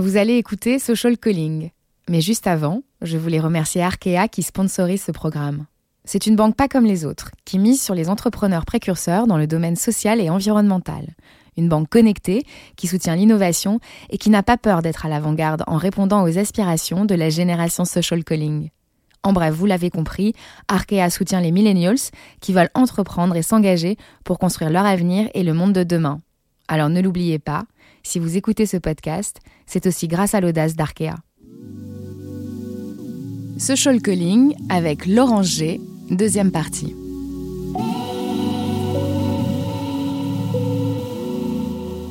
Vous allez écouter Social Calling. Mais juste avant, je voulais remercier Arkea qui sponsorise ce programme. C'est une banque pas comme les autres, qui mise sur les entrepreneurs précurseurs dans le domaine social et environnemental. Une banque connectée, qui soutient l'innovation et qui n'a pas peur d'être à l'avant-garde en répondant aux aspirations de la génération social calling. En bref, vous l'avez compris, Arkea soutient les millennials qui veulent entreprendre et s'engager pour construire leur avenir et le monde de demain. Alors ne l'oubliez pas, si vous écoutez ce podcast, c'est aussi grâce à l'audace d'Arkea. Social Calling avec Laurent G, deuxième partie.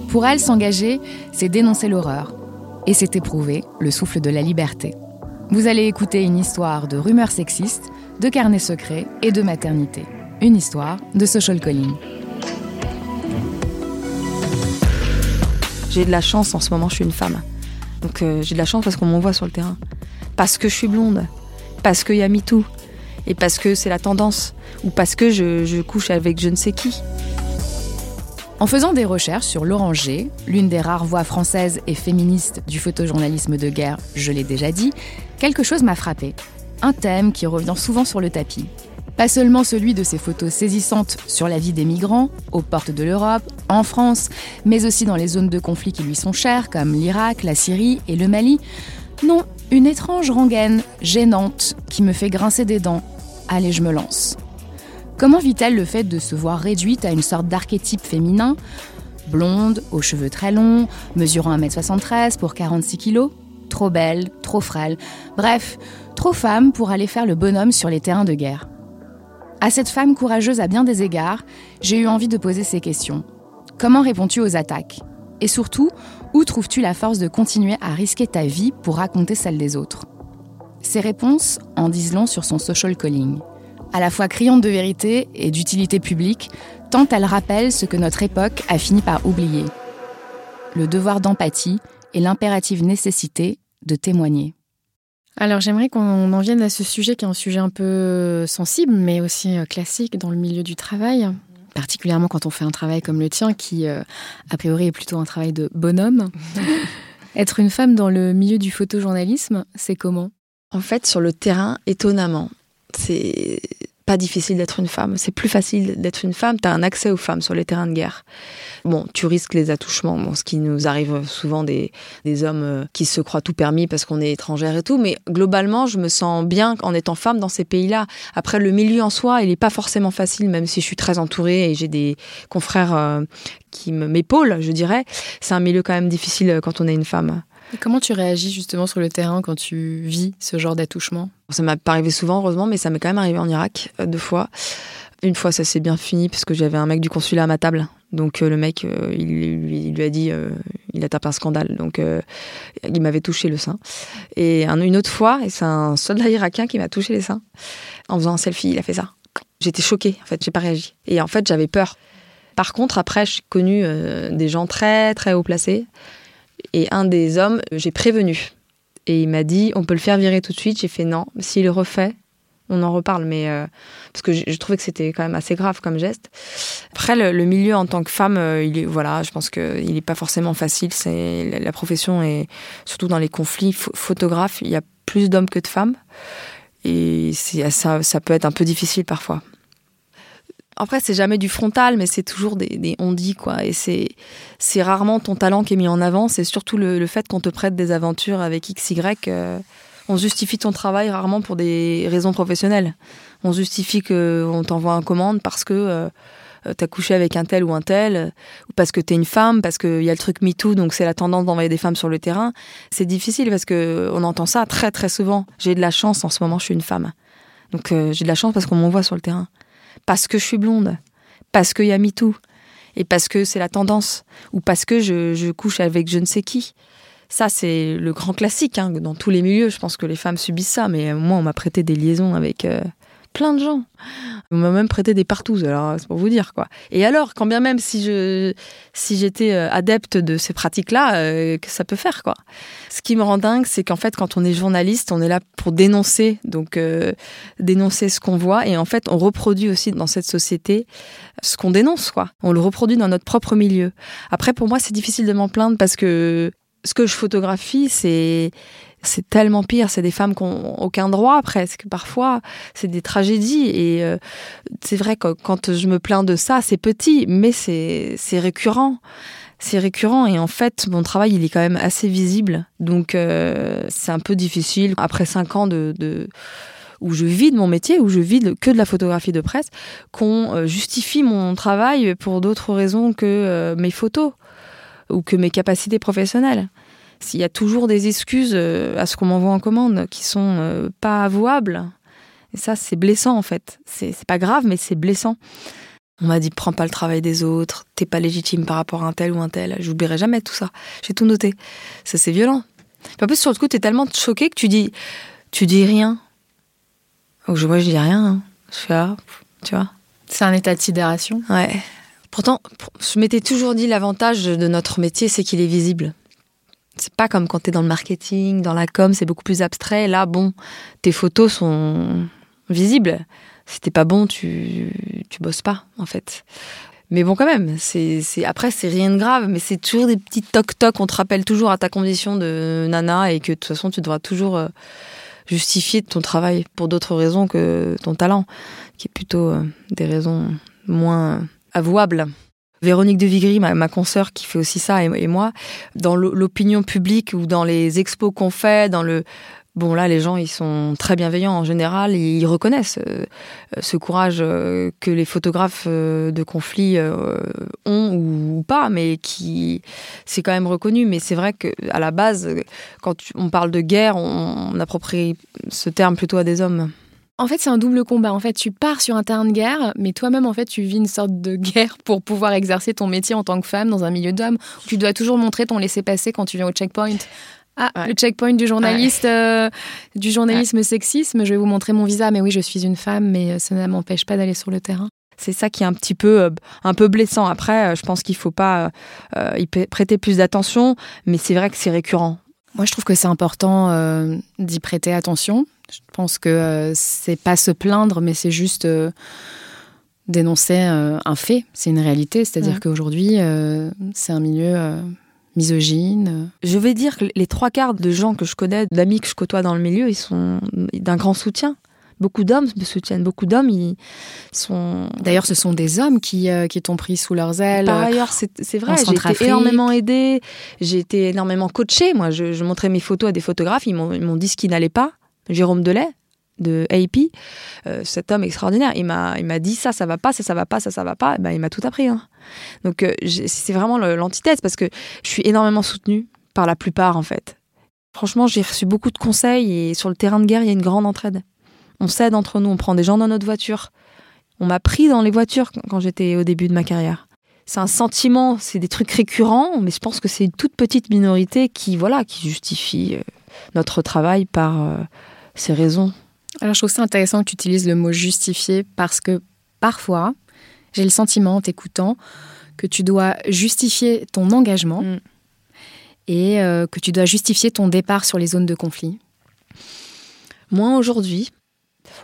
Pour elle, s'engager, c'est dénoncer l'horreur. Et c'est éprouver le souffle de la liberté. Vous allez écouter une histoire de rumeurs sexistes, de carnets secrets et de maternité. Une histoire de social calling. J'ai de la chance en ce moment, je suis une femme. Donc euh, j'ai de la chance parce qu'on m'envoie sur le terrain. Parce que je suis blonde. Parce qu'il y a MeToo. Et parce que c'est la tendance. Ou parce que je, je couche avec je ne sais qui. En faisant des recherches sur l'Oranger, l'une des rares voix françaises et féministes du photojournalisme de guerre, je l'ai déjà dit, quelque chose m'a frappé. Un thème qui revient souvent sur le tapis. Pas seulement celui de ces photos saisissantes sur la vie des migrants, aux portes de l'Europe, en France, mais aussi dans les zones de conflit qui lui sont chères, comme l'Irak, la Syrie et le Mali. Non, une étrange rengaine, gênante, qui me fait grincer des dents. Allez, je me lance. Comment vit-elle le fait de se voir réduite à une sorte d'archétype féminin? Blonde, aux cheveux très longs, mesurant 1m73 pour 46 kg Trop belle, trop frêle, bref, trop femme pour aller faire le bonhomme sur les terrains de guerre. À cette femme courageuse à bien des égards, j'ai eu envie de poser ces questions. Comment réponds-tu aux attaques? Et surtout, où trouves-tu la force de continuer à risquer ta vie pour raconter celle des autres? Ces réponses en disent long sur son social calling à la fois criante de vérité et d'utilité publique, tant elle rappelle ce que notre époque a fini par oublier. Le devoir d'empathie et l'impérative nécessité de témoigner. Alors j'aimerais qu'on en vienne à ce sujet qui est un sujet un peu sensible, mais aussi euh, classique dans le milieu du travail, particulièrement quand on fait un travail comme le tien, qui euh, a priori est plutôt un travail de bonhomme. Être une femme dans le milieu du photojournalisme, c'est comment? En fait, sur le terrain, étonnamment, c'est pas difficile d'être une femme. C'est plus facile d'être une femme. Tu as un accès aux femmes sur les terrains de guerre. Bon, tu risques les attouchements, bon, ce qui nous arrive souvent des, des hommes euh, qui se croient tout permis parce qu'on est étrangère et tout. Mais globalement, je me sens bien en étant femme dans ces pays-là. Après, le milieu en soi, il n'est pas forcément facile, même si je suis très entourée et j'ai des confrères euh, qui m'épaulent, je dirais. C'est un milieu quand même difficile euh, quand on est une femme comment tu réagis justement sur le terrain quand tu vis ce genre d'attouchement? Ça m'est pas arrivé souvent, heureusement, mais ça m'est quand même arrivé en Irak euh, deux fois. Une fois, ça s'est bien fini parce que j'avais un mec du consulat à ma table. Donc euh, le mec, euh, il, lui a dit, il a tapé un scandale. Donc il m'avait touché le sein. Et une autre fois, et c'est un soldat irakien qui m'a touché les seins en faisant un selfie. Il a fait ça. J'étais choquée. En fait, j'ai pas réagi. Et en fait, j'avais peur. Par contre, après, j'ai connu des gens très très haut placés et un des hommes, j'ai prévenu. Et il m'a dit, on peut le faire virer tout de suite. J'ai fait non. S'il refait, on en reparle. Mais euh, parce que je, trouvais que c'était quand même assez grave comme geste. Après, le, milieu en tant que femme, euh, il est, voilà, je pense qu'il n'est pas forcément facile. C'est la, profession et surtout dans les conflits photographes, il y a plus d'hommes que de femmes. Et ça peut être un peu difficile parfois. Après, c'est jamais du frontal, mais c'est toujours des, des on-dit, quoi. Et c'est, rarement ton talent qui est mis en avant, c'est surtout le, fait qu'on te prête des aventures avec XY. Euh, on justifie ton travail rarement pour des raisons professionnelles. On justifie qu'on t'envoie un commande parce que euh, t'as couché avec un tel ou un tel, ou parce que t'es une femme, parce qu'il y a le truc MeToo, donc c'est la tendance d'envoyer des femmes sur le terrain. C'est difficile parce que on entend ça très très souvent. J'ai de la chance en ce moment, je suis une femme. Donc euh, j'ai de la chance parce qu'on m'envoie sur le terrain parce que je suis blonde, parce qu'il y a MeToo, et parce que c'est la tendance, ou parce que je, couche avec je ne sais qui. Ça, c'est le grand classique. Hein, dans tous les milieux, je pense que les femmes subissent ça. Mais moi, on m'a prêté des liaisons avec euh, plein de gens. On m'a même prêté des partouzes, alors c'est pour vous dire quoi. Et alors, quand bien même si je si j'étais euh, adepte de ces pratiques-là, euh, que ça peut faire quoi. Ce qui me rend dingue, c'est qu'en fait, quand on est journaliste, on est là pour dénoncer, donc euh, dénoncer ce qu'on voit, et en fait, on reproduit aussi dans cette société ce qu'on dénonce quoi. On le reproduit dans notre propre milieu. Après, pour moi, c'est difficile de m'en plaindre parce que ce que je photographie, c'est c'est tellement pire. C'est des femmes qui n'ont aucun droit presque. Parfois, c'est des tragédies. Et euh, c'est vrai que quand je me plains de ça, c'est petit, mais c'est récurrent. C'est récurrent et en fait, mon travail, il est quand même assez visible. Donc, euh, c'est un peu difficile. Après cinq ans de, où je vis de mon métier, où je vis que de la photographie de presse, qu'on euh, justifie mon travail pour d'autres raisons que mes photos ou que mes capacités professionnelles. S'il y a toujours des excuses euh, à ce qu'on m'envoie en commande qui sont euh, pas avouables, et ça c'est blessant en fait. C'est pas grave, mais c'est blessant. On m'a dit prends pas le travail des autres, t'es pas légitime par rapport à un tel ou un tel. J'oublierai jamais tout ça. J'ai tout noté. Ça c'est violent. en plus sur le coup t'es tellement choqué que tu dis tu dis rien. Donc je vois je dis rien. Hein. Je fais ah, tu vois. C'est un état de sidération. Ouais. Pourtant, je m'étais toujours dit l'avantage de notre métier, c'est qu'il est visible. C'est pas comme quand tu es dans le marketing, dans la com, c'est beaucoup plus abstrait. Là, bon, tes photos sont visibles. Si t'es pas bon, tu, tu bosses pas, en fait. Mais bon, quand même, c'est, après, c'est rien de grave, mais c'est toujours des petits toc-toc. On te rappelle toujours à ta condition de nana et que de toute façon, tu devras toujours euh, justifier ton travail pour d'autres raisons que ton talent, qui est plutôt euh, des raisons moins avouables. Véronique de Vigry, ma, consoeur qui fait aussi ça, et, moi, dans l'opinion publique ou dans les expos qu'on fait, dans le Bon, là, les gens, ils sont très bienveillants en général, ils reconnaissent euh, ce courage euh, que les photographes euh, de conflits ont ou, pas, mais qui c'est quand même reconnu. Mais c'est vrai que à la base, quand on parle de guerre, on approprie ce terme plutôt à des hommes. En fait, c'est un double combat. En fait, tu pars sur un terrain de guerre, mais toi-même, en fait, tu vis une sorte de guerre pour pouvoir exercer ton métier en tant que femme dans un milieu d'hommes. Tu dois toujours montrer ton laisser-passer quand tu viens au checkpoint. Ah, le checkpoint du journaliste, euh, du journalisme sexisme. Je vais vous montrer mon visa, mais oui, je suis une femme, mais euh, ça ne m'empêche pas d'aller sur le terrain. C'est ça qui est un petit peu, euh, un peu blessant. Après, je pense qu'il faut pas y prêter plus d'attention, mais c'est vrai que c'est récurrent. Moi, je trouve que c'est important d'y prêter attention je pense que euh, c'est pas se plaindre, mais c'est juste euh, dénoncer euh, un fait. C'est une réalité. C'est-à-dire qu'aujourd'hui, c'est un milieu misogyne. Je vais dire que les trois quarts de gens que je connais, d'amis que je côtoie dans le milieu, ils sont d'un grand soutien. Beaucoup d'hommes me soutiennent, beaucoup d'hommes, ils sont... D'ailleurs, ce sont des hommes qui, qui t'ont pris sous leurs ailes. Par ailleurs, c'est vrai, j'ai été énormément aidée, j'ai été énormément coachée. Moi, je, je, montrais mes photos à des photographes, ils m'ont dit ce qui n'allait pas. Jérôme Delay de AP, euh, cet homme extraordinaire, il m'a, il m'a dit ça, ça va pas, ça, ça va pas, ça, ça va pas. ben, il m'a tout appris. Hein. Donc euh, c'est vraiment l'antithèse parce que je suis énormément soutenue par la plupart en fait. Franchement, j'ai reçu beaucoup de conseils et sur le terrain de guerre, il y a une grande entraide. On s'aide entre nous, on prend des gens dans notre voiture. On m'a pris dans les voitures quand j'étais au début de ma carrière. C'est un sentiment, c'est des trucs récurrents, mais je pense que c'est une toute petite minorité qui, voilà, qui justifie euh, notre travail par ces raisons. Alors je trouve ça intéressant que tu utilises le mot justifier parce que parfois, j'ai le sentiment en t'écoutant que tu dois justifier ton engagement mm. et euh, que tu dois justifier ton départ sur les zones de conflit. Moi aujourd'hui,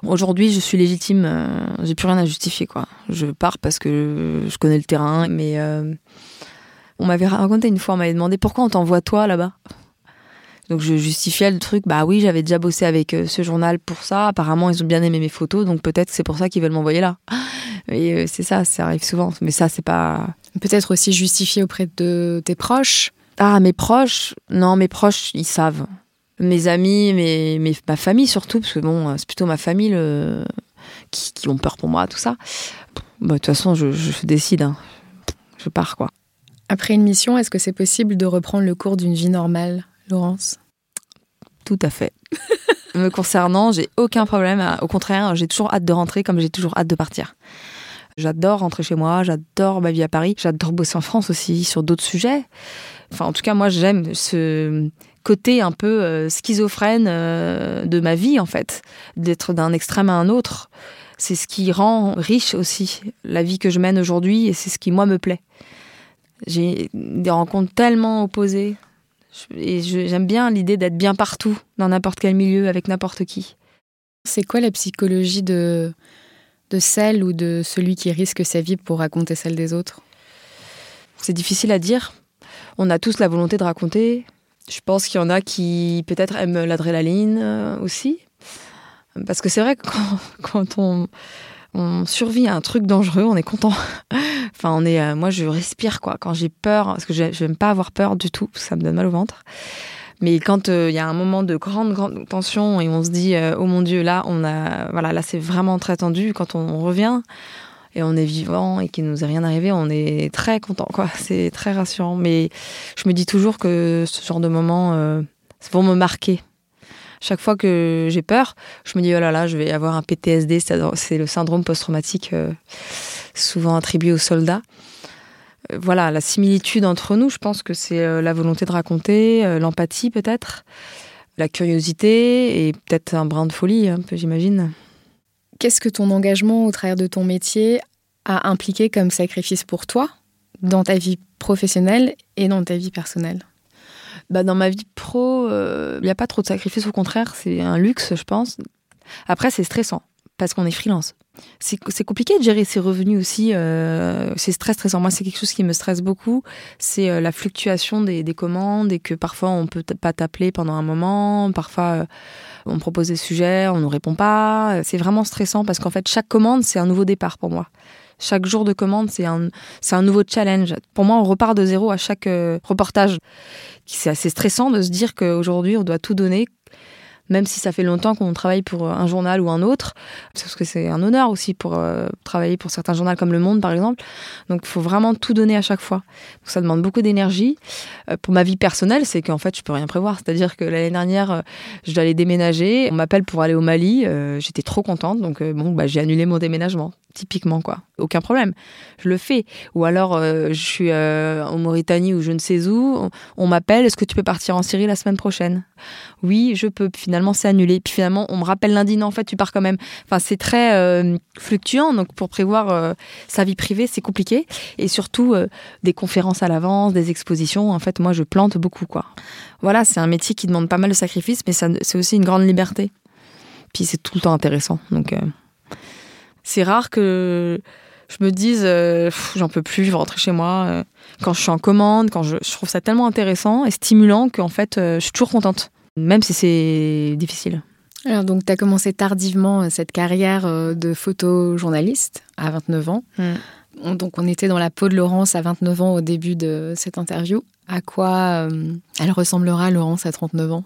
aujourd'hui je suis légitime, euh, j'ai plus rien à justifier quoi. Je pars parce que je connais le terrain, mais euh, on m'avait raconté une fois, on m'avait demandé pourquoi on t'envoie toi là-bas? Donc je justifiais le truc, bah oui, j'avais déjà bossé avec euh, ce journal pour ça, apparemment ils ont bien aimé mes photos, donc peut-être c'est pour ça qu'ils veulent m'envoyer là. Et euh, c'est ça, ça arrive souvent, mais ça c'est pas... Peut-être aussi justifier auprès de tes proches Ah, mes proches? Non, mes proches, ils savent. Mes amis, mes, ma famille surtout, parce que bon, c'est plutôt ma famille le... qui, qui, ont peur pour moi, tout ça. Bah, de toute façon, je, je décide, hein. je pars quoi. Après une mission, est-ce que c'est possible de reprendre le cours d'une vie normale? Tout à fait. Me concernant, j'ai aucun problème. Au contraire, j'ai toujours hâte de rentrer comme j'ai toujours hâte de partir. J'adore rentrer chez moi, j'adore ma vie à Paris, j'adore bosser en France aussi sur d'autres sujets. Enfin, en tout cas, moi, j'aime ce côté un peu euh, schizophrène euh, de ma vie, en fait, d'être d'un extrême à un autre. C'est ce qui rend riche aussi la vie que je mène aujourd'hui et c'est ce qui, moi, me plaît. J'ai des rencontres tellement opposées, et j'aime bien l'idée d'être bien partout, dans n'importe quel milieu, avec n'importe qui. C'est quoi la psychologie de, de celle ou de celui qui risque sa vie pour raconter celle des autres? C'est difficile à dire. On a tous la volonté de raconter. Je pense qu'il y en a qui peut-être aiment l'adrénaline euh, aussi. Parce que c'est vrai que quand, quand on, on survit à un truc dangereux, on est content. enfin, on est, euh, moi, je respire quoi. Quand j'ai peur, parce que je n'aime pas avoir peur du tout, ça me donne mal au ventre. Mais quand euh, il y a un moment de grande, grande tension et on se dit, oh mon Dieu, là, on a, voilà, là, c'est vraiment très tendu. Quand on revient, et on est vivant et qu'il nous est rien arrivé, on est très content, quoi. C'est très rassurant. Mais je me dis toujours que ce genre de moments euh, vont me marquer. Chaque fois que j'ai peur, je me dis oh là là, je vais avoir un PTSD, c'est le syndrome post-traumatique euh, souvent attribué aux soldats. Euh, voilà, la similitude entre nous, je pense que c'est euh, la volonté de raconter, l'empathie peut-être, la curiosité et peut-être un brin de folie, j'imagine. Qu'est-ce que ton engagement au travers de ton métier a impliqué comme sacrifice pour toi dans ta vie professionnelle et dans ta vie personnelle? Bah, Dans ma vie pro, il euh, n'y a pas trop de sacrifices, au contraire, c'est un luxe, je pense. Après, c'est stressant parce qu'on est freelance. C'est compliqué de gérer ses revenus aussi. Euh, c'est très stressant. Moi, c'est quelque chose qui me stresse beaucoup. C'est euh, la fluctuation des, des, commandes et que parfois on peut pas t'appeler pendant un moment. Parfois, euh, on propose des sujets, on nous répond pas. C'est vraiment stressant parce qu'en fait, chaque commande, c'est un nouveau départ pour moi. Chaque jour de commande, c'est un nouveau challenge. Pour moi, on repart de zéro à chaque reportage. C'est assez stressant de se dire qu'aujourd'hui, on doit tout donner même si ça fait longtemps qu'on travaille pour un journal ou un autre, parce que c'est un honneur aussi pour euh, travailler pour certains journaux comme Le Monde par exemple. Donc il faut vraiment tout donner à chaque fois. Donc ça demande beaucoup d'énergie. Euh, pour ma vie personnelle, c'est qu'en fait je peux rien prévoir. C'est-à-dire que l'année dernière, euh, je dois aller déménager. On m'appelle pour aller au Mali. J'étais trop contente, donc bon, bah, j'ai annulé mon déménagement typiquement quoi. Aucun problème, je le fais. Ou alors euh, je suis euh, en Mauritanie ou je ne sais où, on, m'appelle, est-ce que tu peux partir en Syrie la semaine prochaine? Oui, je peux. finalement c'est annulé. Puis finalement on me rappelle lundi, non en fait tu pars quand même. Enfin c'est très euh, fluctuant, donc pour prévoir sa vie privée c'est compliqué. Et surtout des conférences à l'avance, des expositions. En fait moi je plante beaucoup quoi. Voilà, c'est un métier qui demande pas mal de sacrifices, mais c'est aussi une grande liberté. Puis c'est tout le temps intéressant, donc c'est rare que je me dise euh, j'en peux plus, je vais rentrer chez moi. Euh, quand je suis en commande, quand je, trouve ça tellement intéressant et stimulant qu'en fait euh, je suis toujours contente, même si c'est difficile. Alors donc tu as commencé tardivement cette carrière de photojournaliste à 29 ans. Hmm. donc on était dans la peau de Laurence à 29 ans au début de cette interview. À quoi elle ressemblera Laurence à 39 ans?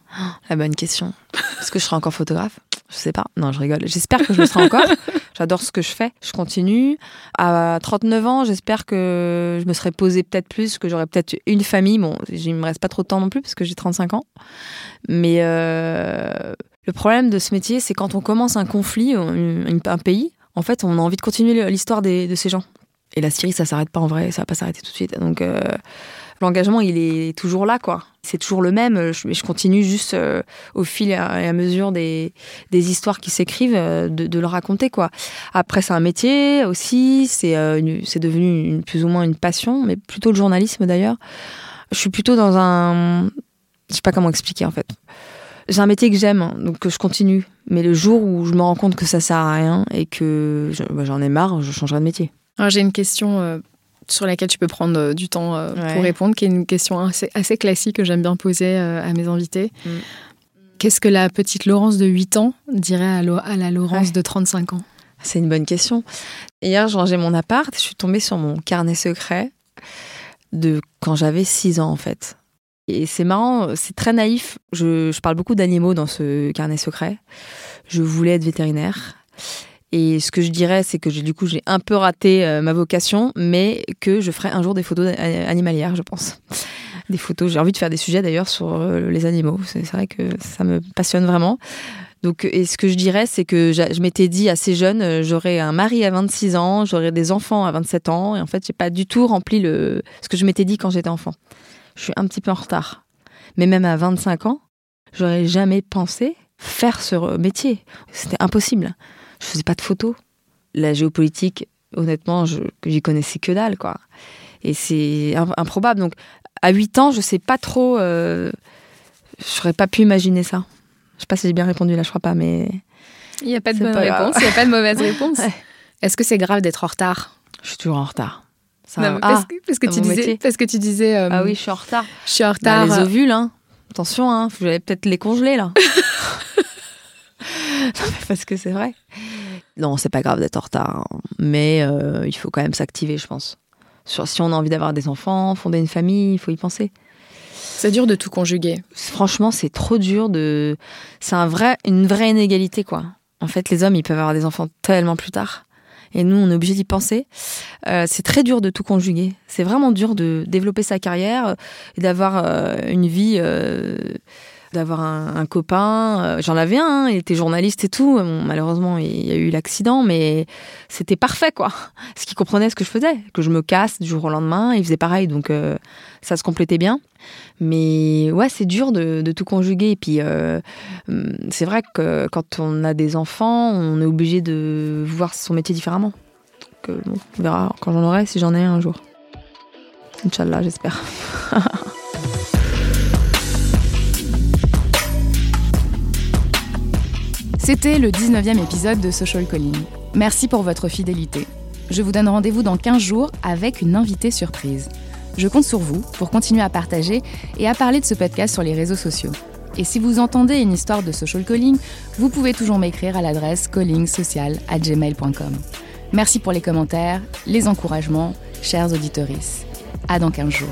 La bonne question. Est-ce que je serai encore photographe? Je sais pas. Non, je rigole. J'espère que je le serai encore. J'adore ce que je fais. Je continue. À 39 ans, j'espère que je me serais posé peut-être plus, que j'aurais peut-être une famille. Bon, il me reste pas trop de temps non plus parce que j'ai 35 ans. Mais euh, le problème de ce métier, c'est quand on commence un conflit, un, pays, en fait, on a envie de continuer l'histoire de ces gens. Et la Syrie, ça s'arrête pas en vrai, ça va pas s'arrêter tout de suite. Donc, euh, l'engagement, il est toujours là, quoi. C'est toujours le même. Je, je continue juste euh, au fil et à, mesure des, des histoires qui s'écrivent euh, de, le raconter, quoi. Après, c'est un métier aussi. C'est euh, c'est devenu plus ou moins une passion, mais plutôt le journalisme d'ailleurs. Je suis plutôt dans un, je sais pas comment expliquer en fait. J'ai un métier que j'aime, donc que je continue. Mais le jour où je me rends compte que ça sert à rien et que bah, j'en ai marre, je changerai de métier. Alors j'ai une question sur laquelle tu peux prendre euh, du temps euh, pour répondre, qui est une question assez, classique que j'aime bien poser euh, à mes invités. Mm. Qu'est-ce que la petite Laurence de 8 ans dirait à, la Laurence de 35 ans? C'est une bonne question. Hier, j'ai rangé mon appart je suis tombée sur mon carnet secret de quand j'avais 6 ans en fait. Et c'est marrant, c'est très naïf. Je, je parle beaucoup d'animaux dans ce carnet secret. Je voulais être vétérinaire. Et ce que je dirais, c'est que du coup, j'ai un peu raté euh, ma vocation, mais que je ferai un jour des photos animalières, je pense. Des photos, j'ai envie de faire des sujets d'ailleurs sur euh, les animaux. C'est vrai que ça me passionne vraiment. Donc, et ce que je dirais, c'est que je m'étais dit assez jeune, euh, j'aurais un mari à 26 ans, j'aurais des enfants à 27 ans, et en fait, j'ai pas du tout rempli le ce que je m'étais dit quand j'étais enfant. Je suis un petit peu en retard. Mais même à 25 ans, j'aurais jamais pensé faire ce métier. C'était impossible je faisais pas de photos. La géopolitique, honnêtement, je j'y connaissais que dalle, quoi. Et c'est improbable. Donc, à 8 ans, je sais pas trop. Euh, je n'aurais pas pu imaginer ça. Je sais pas si j'ai bien répondu là, je crois pas, mais. Il n'y a pas de bonne réponse, il n'y a pas de mauvaise réponse. Est-ce que c'est grave d'être en retard? Je suis toujours en retard. parce, que, tu disais, parce, que, tu disais, ah oui, je suis en retard. Je suis en retard. Bah, les ovules, hein. Attention, hein, vous allez peut-être les congeler là. parce que c'est vrai. Non, c'est pas grave d'être en retard, hein. mais euh, il faut quand même s'activer, je pense. Sur, si on a envie d'avoir des enfants, fonder une famille, il faut y penser. C'est dur de tout conjuguer. Franchement, c'est trop dur de. C'est un vrai, une vraie inégalité, quoi. En fait, les hommes, ils peuvent avoir des enfants tellement plus tard. Et nous, on est obligé d'y penser. Euh, c'est très dur de tout conjuguer. C'est vraiment dur de développer sa carrière et d'avoir euh, une vie. D'avoir un, copain. Euh, j'en avais un, hein, il était journaliste et tout. malheureusement, il y a eu l'accident, mais c'était parfait, quoi. Ce qu'il comprenait ce que je faisais, que je me casse du jour au lendemain. Il faisait pareil, donc euh, ça se complétait bien. Mais ouais, c'est dur de, tout conjuguer. Et puis, euh, hum, c'est vrai que quand on a des enfants, on est obligé de voir son métier différemment. Donc, on verra quand j'en aurai, si j'en ai un jour. Inch'Allah, j'espère. C'était le 19e épisode de Social Calling. Merci pour votre fidélité. Je vous donne rendez-vous dans 15 jours avec une invitée surprise. Je compte sur vous pour continuer à partager et à parler de ce podcast sur les réseaux sociaux. Et si vous entendez une histoire de social calling, vous pouvez toujours m'écrire à l'adresse callingsocial@gmail.com. Merci pour les commentaires, les encouragements, chers auditeurs. À dans 15 jours.